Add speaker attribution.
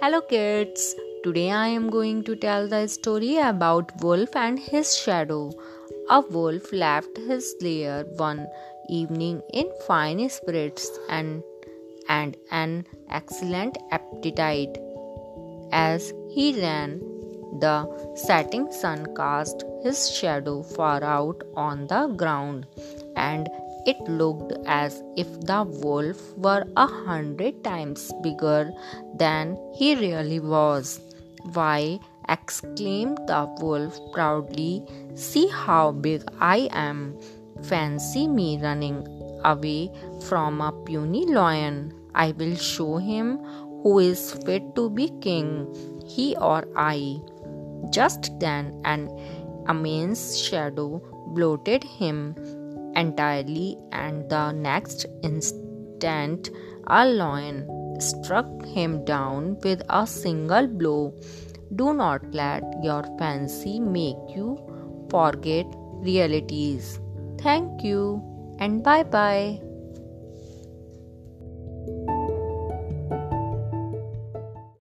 Speaker 1: Hello, kids. Today I am going to tell the story about Wolf and his shadow. A wolf left his lair one evening in fine spirits and, and an excellent appetite. As he ran, the setting sun cast his shadow far out on the ground, and it looked as if the wolf were a hundred times bigger than he really was. Why, exclaimed the wolf proudly, see how big I am. Fancy me running away from a puny lion. I will show him who is fit to be king, he or I. Just then, an immense shadow bloated him entirely, and the next instant a lion struck him down with a single blow. Do not let your fancy make you forget realities. Thank you and bye bye.